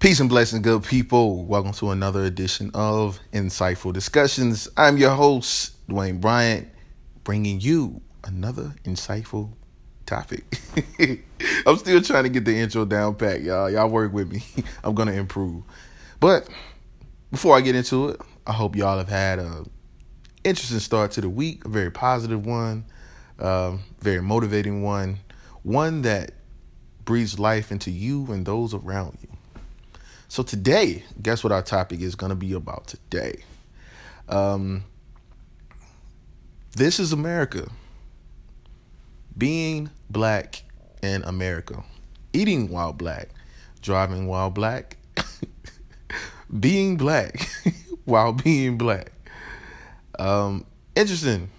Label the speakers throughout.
Speaker 1: Peace and blessings, good people. Welcome to another edition of Insightful Discussions. I'm your host, Dwayne Bryant, bringing you another insightful topic. I'm still trying to get the intro down pat, y'all. Y'all work with me. I'm gonna improve. But before I get into it, I hope y'all have had a interesting start to the week, a very positive one, um, very motivating one, one that breathes life into you and those around you. So today, guess what our topic is going to be about today? Um, this is America. Being black in America. Eating while black. Driving while black. being black while being black. Um, interesting.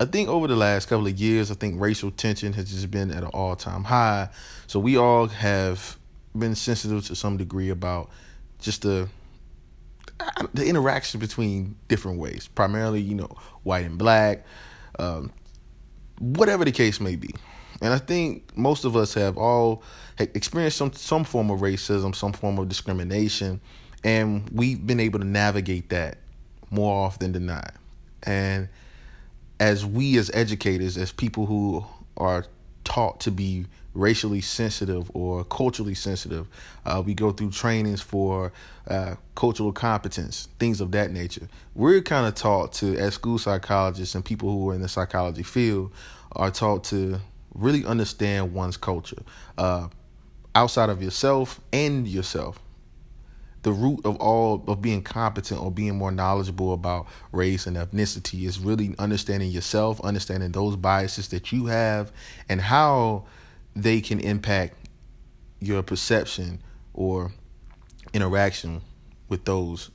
Speaker 1: I think over the last couple of years, I think racial tension has just been at an all time high. So we all have been sensitive to some degree about just the the interaction between different ways, primarily you know white and black, um, whatever the case may be. And I think most of us have all experienced some some form of racism, some form of discrimination, and we've been able to navigate that more often than not. And as we as educators, as people who are taught to be racially sensitive or culturally sensitive. Uh, we go through trainings for uh, cultural competence, things of that nature. We're kind of taught to, as school psychologists and people who are in the psychology field, are taught to really understand one's culture uh, outside of yourself and yourself the root of all of being competent or being more knowledgeable about race and ethnicity is really understanding yourself, understanding those biases that you have, and how they can impact your perception or interaction with those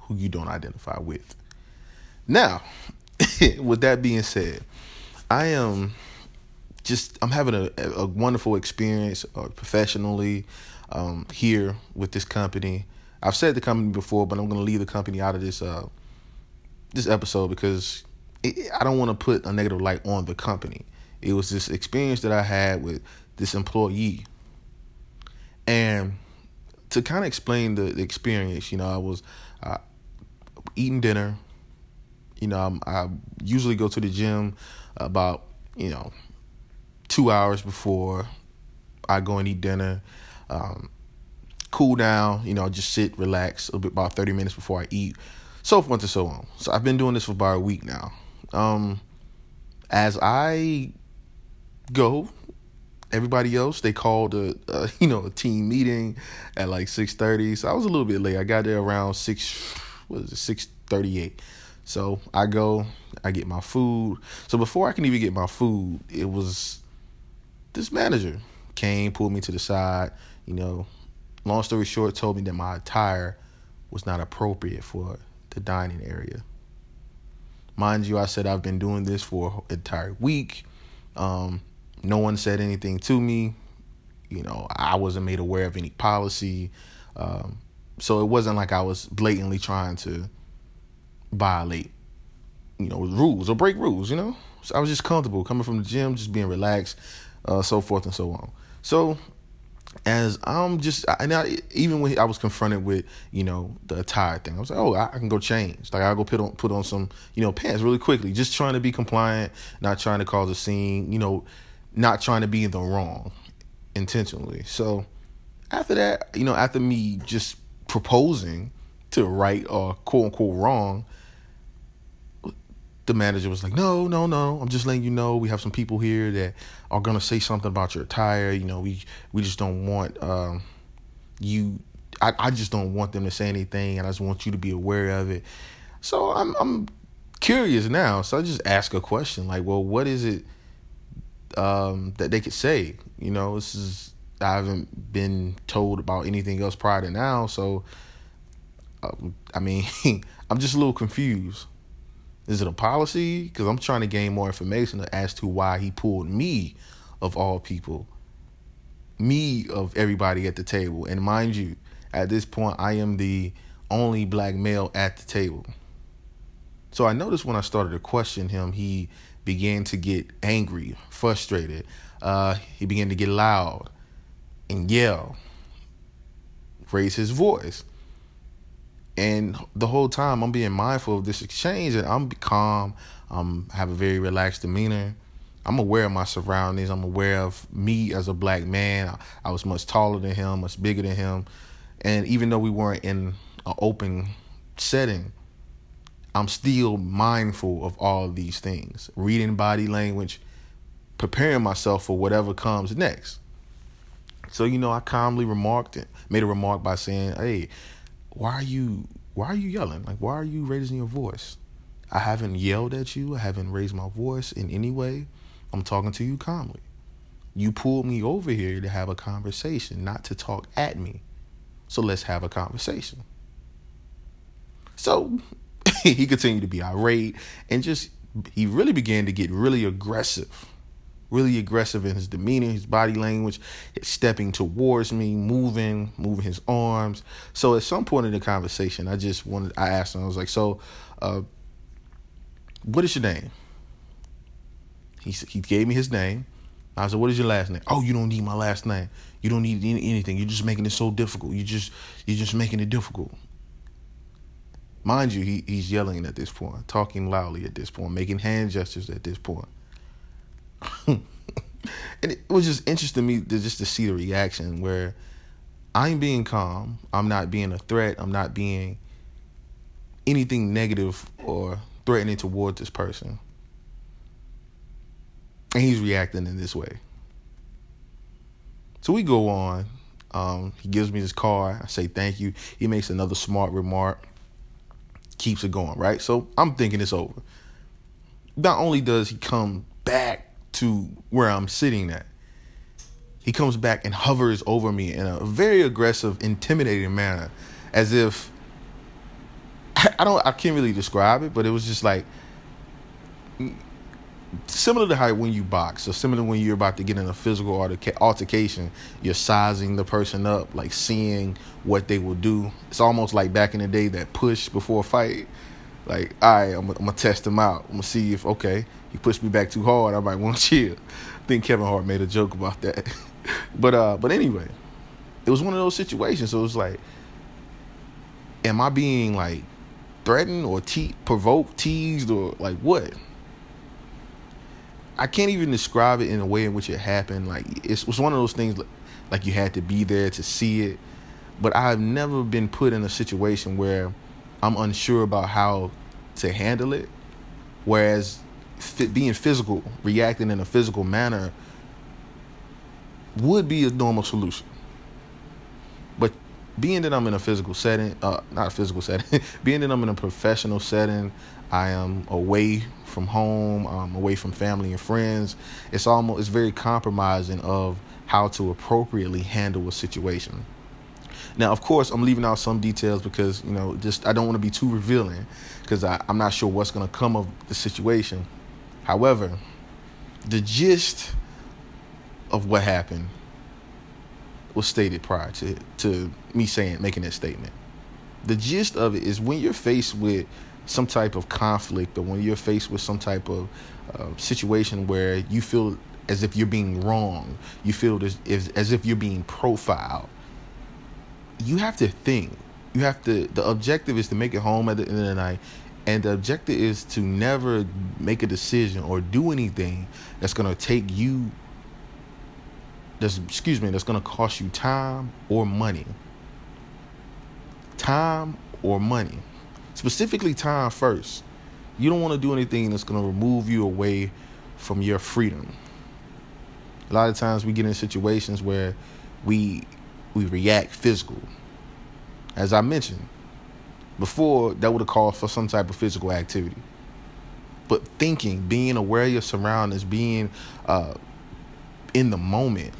Speaker 1: who you don't identify with. Now, with that being said, I am just I'm having a, a wonderful experience uh, professionally um, here with this company. I've said the company before, but I'm going to leave the company out of this uh, this episode because it, I don't want to put a negative light on the company. It was this experience that I had with this employee, and to kind of explain the, the, experience, you know, I was uh, eating dinner. You know, I'm, I usually go to the gym about you know two hours before I go and eat dinner um, cool down, you know, just sit, relax a little bit about 30 minutes before I eat, so forth and so on. So I've been doing this for about a week now. Um, as I go, everybody else they called a, a, you know a team meeting at like 6:30 so I was a little bit late I got there around 6 what is it 6:38 so I go I get my food so before I can even get my food it was this manager came pulled me to the side you know, long story short, told me that my attire was not appropriate for the dining area. Mind you, I said I've been doing this for an entire week. Um, no one said anything to me. You know, I wasn't made aware of any policy. Um, so it wasn't like I was blatantly trying to violate, you know, rules or break rules, you know? So I was just comfortable coming from the gym, just being relaxed, uh, so forth and so on. So as I'm just, and I, even when I was confronted with, you know, the attire thing, I was like, oh, I, I can go change. Like I go put on put on some, you know, pants really quickly, just trying to be compliant, not trying to cause a scene, you know, not trying to be in the wrong intentionally. So after that, you know, after me just proposing to right or quote unquote wrong, the manager was like, "No, no, no. I'm just letting you know we have some people here that are gonna say something about your attire. You know, we we just don't want um, you. I I just don't want them to say anything, and I just want you to be aware of it. So I'm I'm curious now. So I just ask a question like, well, what is it um, that they could say? You know, this is I haven't been told about anything else prior to now, so. Um, I mean, I'm just a little confused. Is it a policy? Because I'm trying to gain more information as to why he pulled me, of all people, me of everybody at the table. And mind you, at this point, I am the only black male at the table. So I noticed when I started to question him, he began to get angry, frustrated. Uh, he began to get loud and yell. raise his voice. And the whole time I'm being mindful of this exchange and I'm calm. I'm have a very relaxed demeanor. I'm aware of my surroundings. I'm aware of me as a black man. I, was much taller than him, much bigger than him. And even though we weren't in an open setting, I'm still mindful of all of these things. Reading body language, preparing myself for whatever comes next. So you know, I calmly remarked, and made a remark by saying, "Hey, why are you why are you yelling? Like, why are you raising your voice? I haven't yelled at you. I haven't raised my voice in any way. I'm talking to you calmly. You pulled me over here to have a conversation, not to talk at me. So let's have a conversation." So he continued to be irate and just he really began to get really aggressive really aggressive in his demeanor, his body language, stepping towards me, moving, moving his arms. So at some point in the conversation, I just wanted, I asked him, I was like, so, uh, what is your name? He, he gave me his name. I said, what is your last name? Oh, you don't need my last name. You don't need anything. You're just making it so difficult. You just, you're just making it difficult. Mind you, he, he's yelling at this point, talking loudly at this point, making hand gestures at this point. and it was just interesting to me to just to see the reaction where I'm being calm, I'm not being a threat, I'm not being anything negative or threatening towards this person. And he's reacting in this way. So we go on. Um, he gives me his car. I say thank you. He makes another smart remark. Keeps it going, right? So I'm thinking it's over. Not only does he come back to where I'm sitting at. He comes back and hovers over me in a very aggressive, intimidating manner, as if I don't I can't really describe it, but it was just like similar to how when you box, or similar when you're about to get in a physical altercation, you're sizing the person up, like seeing what they will do. It's almost like back in the day that push before a fight. Like, all right, I'm, I'm gonna test him out. I'm gonna see if okay, he pushed me back too hard. I might want to chill. I think Kevin Hart made a joke about that. but uh, but anyway, it was one of those situations. So it was like, am I being like threatened or te- provoked, teased, or like what? I can't even describe it in a way in which it happened. Like it was one of those things like you had to be there to see it. But I've never been put in a situation where I'm unsure about how to handle it. Whereas being physical, reacting in a physical manner would be a normal solution. But being that I'm in a physical setting, uh, not a physical setting, being that I'm in a professional setting, I am away from home, I'm away from family and friends. It's almost it's very compromising of how to appropriately handle a situation. Now, of course, I'm leaving out some details because you know, just I don't want to be too revealing because I'm not sure what's going to come of the situation. However, the gist of what happened was stated prior to to me saying making that statement. The gist of it is when you're faced with some type of conflict or when you're faced with some type of uh, situation where you feel as if you're being wrong, you feel as, as, as if you're being profiled, you have to think. You have to, the objective is to make it home at the end of the night and the objective is to never make a decision or do anything that's going to take you that's excuse me that's going to cost you time or money. Time or money. Specifically time first. You don't want to do anything that's going to remove you away from your freedom. A lot of times we get in situations where we we react physical as i mentioned before, that would have called for some type of physical activity. But thinking, being aware of your surroundings, being uh, in the moment,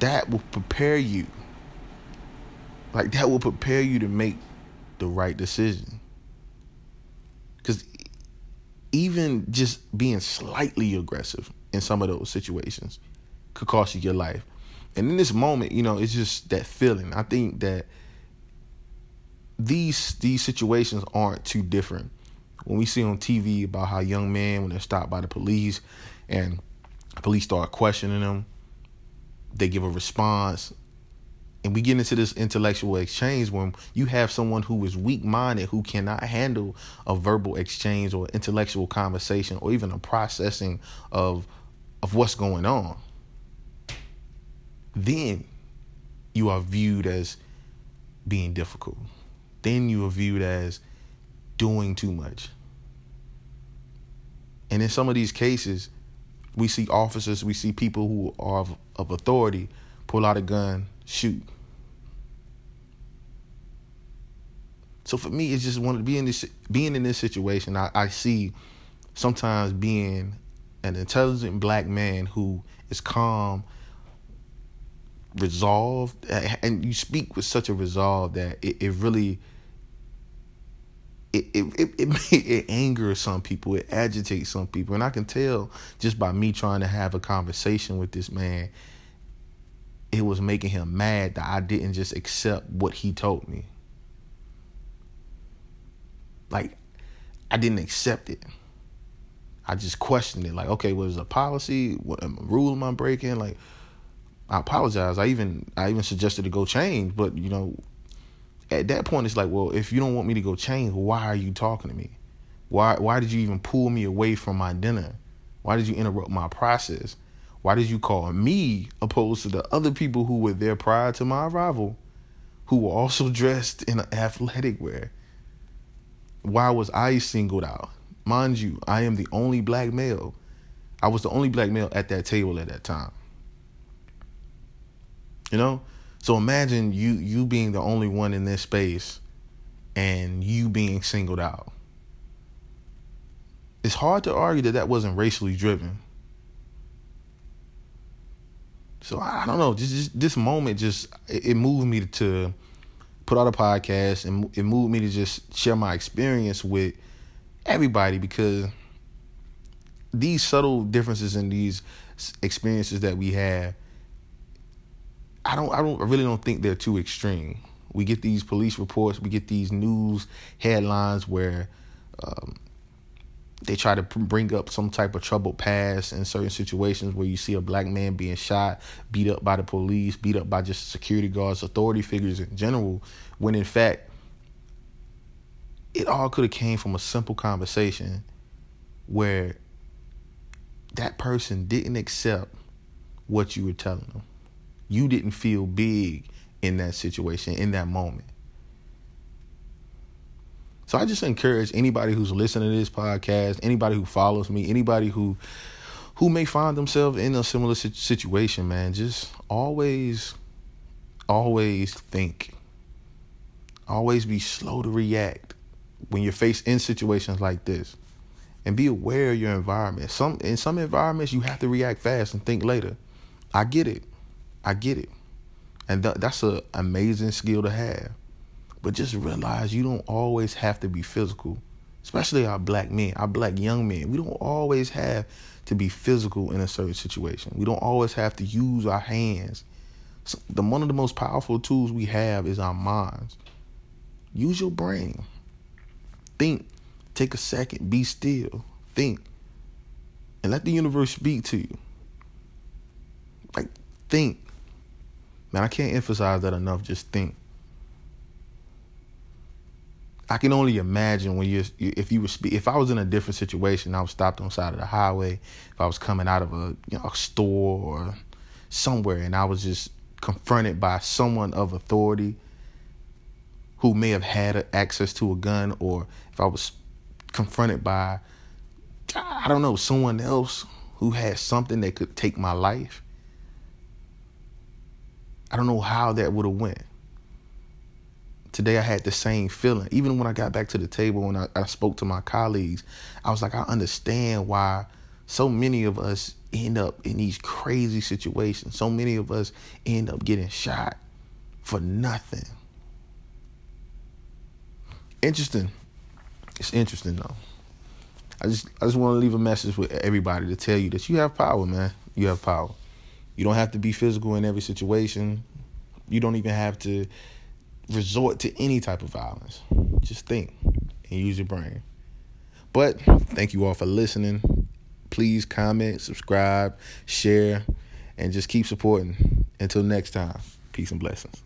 Speaker 1: that will prepare you. Like, that will prepare you to make the right decision. Because even just being slightly aggressive in some of those situations could cost you your life. And in this moment, you know, it's just that feeling. I think that these these situations aren't too different. When we see on TV about how young men when they're stopped by the police and police start questioning them, they give a response and we get into this intellectual exchange when you have someone who is weak minded who cannot handle a verbal exchange or intellectual conversation or even a processing of of what's going on then you are viewed as being difficult then you are viewed as doing too much and in some of these cases we see officers we see people who are of, of authority pull out a gun shoot. So for me, it's just one to be in this being in this situation. I, I see sometimes being an intelligent black man who is calm, resolved, and you speak with such a resolve that it, it really it it, it it it angers some people, it agitates some people, and I can tell just by me trying to have a conversation with this man it was making him mad that I didn't just accept what he told me. Like, I didn't accept it. I just questioned it. Like, okay, was well, a policy? What am a rule am I breaking? Like, I apologize. I even I even suggested to go change, but you know, at that point, it's like, well, if you don't want me to go change, why are you talking to me? Why why did you even pull me away from my dinner? Why did you interrupt my process? Why did you call me opposed to the other people who were there prior to my arrival, who were also dressed in athletic wear? Why was I singled out? Mind you, I am the only black male. I was the only black male at that table at that time. You know? So imagine you you being the only one in this space and you being singled out. It's hard to argue that that wasn't racially driven. So I don't know. Just, just this moment, just it, it moved me to put out a podcast, and it moved me to just share my experience with everybody because these subtle differences in these experiences that we have, I don't, I don't, I really don't think they're too extreme. We get these police reports, we get these news headlines where um, they try to bring up some type of troubled past in certain situations where you see a black man being shot, beat up by the police, beat up by just security guards, authority figures in general, when in fact it all could have came from a simple conversation where that person didn't accept what you were telling them. You didn't feel big in that situation, in that moment. So I just encourage anybody who's listening to this podcast, anybody who follows me, anybody who who may find themselves in a similar situation, man, just always always think. Always be slow to react when you're faced in situations like this. And be aware of your environment. Some in some environments you have to react fast and think later. I get it. I get it. And th- that's an amazing skill to have. But just realize you don't always have to be physical, especially our black men, our black young men. We don't always have to be physical in a certain situation. We don't always have to use our hands. So the one of the most powerful tools we have is our minds. Use your brain. Think. Take a second. Be still. Think. And let the universe speak to you. Like, think. Man, I can't emphasize that enough. Just think. I can only imagine when you if you were if I was in a different situation, I was stopped on the side of the highway, if I was coming out of a you know a store or somewhere, and I was just confronted by someone of authority who may have had access to a gun, or if I was confronted by I don't know someone else who had something that could take my life. I don't know how that would have went today I had the same feeling. Even when I got back to the table and I, I, spoke to my colleagues, I was like, I understand why so many of us end up in these crazy situations. So many of us end up getting shot for nothing. Interesting. It's interesting though. I just I just want to leave a message with everybody to tell you that you have power, man. You have power. You don't have to be physical in every situation. You don't even have to resort to any type of violence. Just think and use your brain. But thank you all for listening. Please comment, subscribe, share, and just keep supporting. Until next time. Peace and blessings.